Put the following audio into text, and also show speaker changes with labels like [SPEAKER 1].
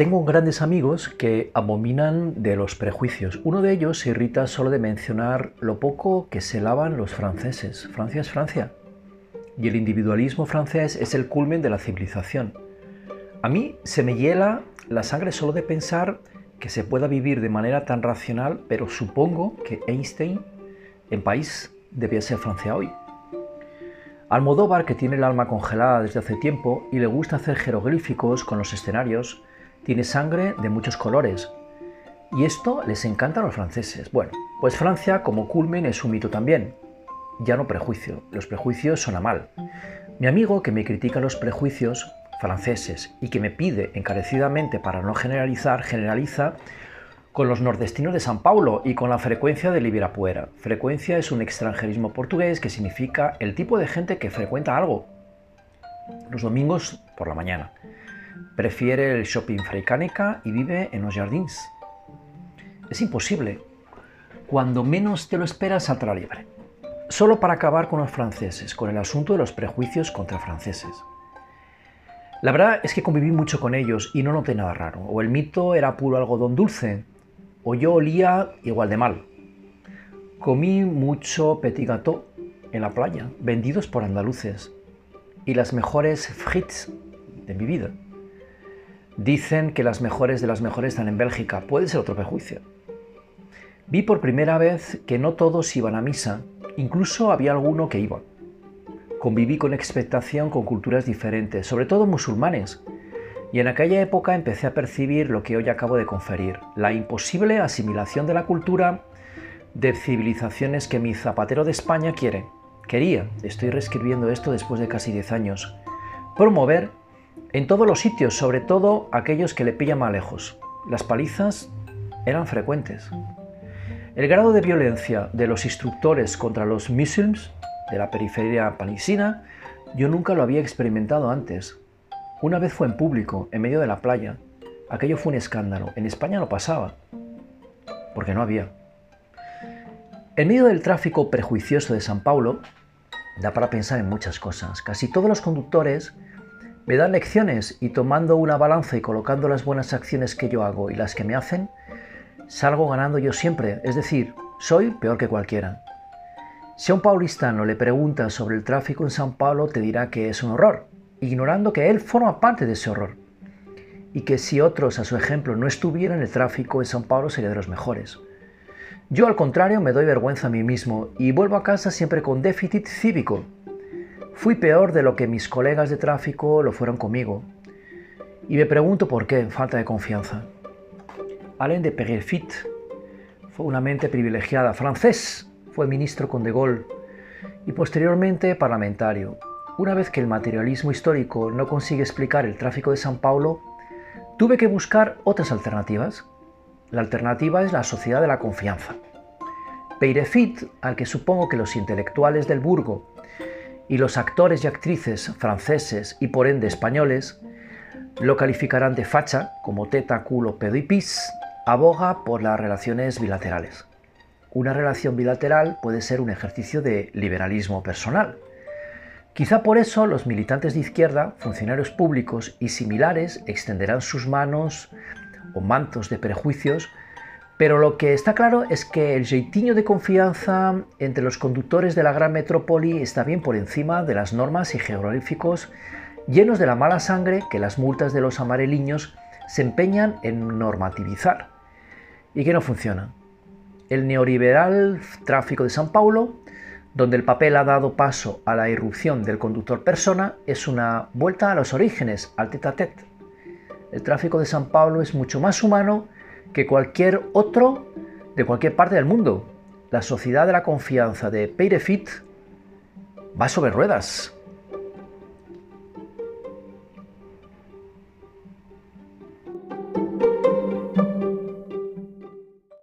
[SPEAKER 1] Tengo grandes amigos que abominan de los prejuicios. Uno de ellos se irrita solo de mencionar lo poco que se lavan los franceses. Francia es Francia. Y el individualismo francés es el culmen de la civilización. A mí se me hiela la sangre solo de pensar que se pueda vivir de manera tan racional, pero supongo que Einstein en país debía ser Francia hoy. Almodóvar, que tiene el alma congelada desde hace tiempo y le gusta hacer jeroglíficos con los escenarios, tiene sangre de muchos colores. Y esto les encanta a los franceses. Bueno, pues Francia como culmen es un mito también. Ya no prejuicio, los prejuicios son a mal. Mi amigo que me critica los prejuicios franceses y que me pide encarecidamente para no generalizar, generaliza con los nordestinos de San Paulo y con la frecuencia de Ibirapuera. Frecuencia es un extranjerismo portugués que significa el tipo de gente que frecuenta algo los domingos por la mañana. Prefiere el shopping freicánica y vive en los jardins. Es imposible. Cuando menos te lo esperas, saltará libre. Solo para acabar con los franceses, con el asunto de los prejuicios contra franceses. La verdad es que conviví mucho con ellos y no noté nada raro. O el mito era puro algodón dulce, o yo olía igual de mal. Comí mucho petit gâteau en la playa, vendidos por andaluces, y las mejores frites de mi vida. Dicen que las mejores de las mejores están en Bélgica, puede ser otro prejuicio. Vi por primera vez que no todos iban a misa, incluso había alguno que iba. Conviví con expectación con culturas diferentes, sobre todo musulmanes, y en aquella época empecé a percibir lo que hoy acabo de conferir, la imposible asimilación de la cultura de civilizaciones que mi zapatero de España quiere, quería, estoy reescribiendo esto después de casi 10 años, promover en todos los sitios, sobre todo aquellos que le pillan más lejos. Las palizas eran frecuentes. El grado de violencia de los instructores contra los musulmanes de la periferia panisina yo nunca lo había experimentado antes. Una vez fue en público, en medio de la playa. Aquello fue un escándalo. En España no pasaba, porque no había. En medio del tráfico prejuicioso de San Paulo, da para pensar en muchas cosas. Casi todos los conductores me dan lecciones y tomando una balanza y colocando las buenas acciones que yo hago y las que me hacen, salgo ganando yo siempre. Es decir, soy peor que cualquiera. Si a un paulistano le preguntas sobre el tráfico en San Paulo, te dirá que es un horror ignorando que él forma parte de ese horror y que si otros, a su ejemplo, no estuvieran, el tráfico en San Pablo sería de los mejores. Yo, al contrario, me doy vergüenza a mí mismo y vuelvo a casa siempre con déficit cívico. Fui peor de lo que mis colegas de tráfico lo fueron conmigo. Y me pregunto por qué, falta de confianza. Alain de Perrefit fue una mente privilegiada, francés, fue ministro con De Gaulle y posteriormente parlamentario. Una vez que el materialismo histórico no consigue explicar el tráfico de San Paulo, tuve que buscar otras alternativas. La alternativa es la sociedad de la confianza. Peirefit, al que supongo que los intelectuales del Burgo y los actores y actrices franceses y por ende españoles lo calificarán de facha, como teta, culo, pedo y pis, aboga por las relaciones bilaterales. Una relación bilateral puede ser un ejercicio de liberalismo personal, Quizá por eso los militantes de izquierda, funcionarios públicos y similares extenderán sus manos o mantos de prejuicios, pero lo que está claro es que el jeitinho de confianza entre los conductores de la gran metrópoli está bien por encima de las normas y geográficos llenos de la mala sangre que las multas de los amareliños se empeñan en normativizar y que no funciona. El neoliberal tráfico de San Paulo donde el papel ha dado paso a la irrupción del conductor persona, es una vuelta a los orígenes, al tete a tete. El tráfico de San Pablo es mucho más humano que cualquier otro de cualquier parte del mundo. La sociedad de la confianza de Peirefit va sobre ruedas.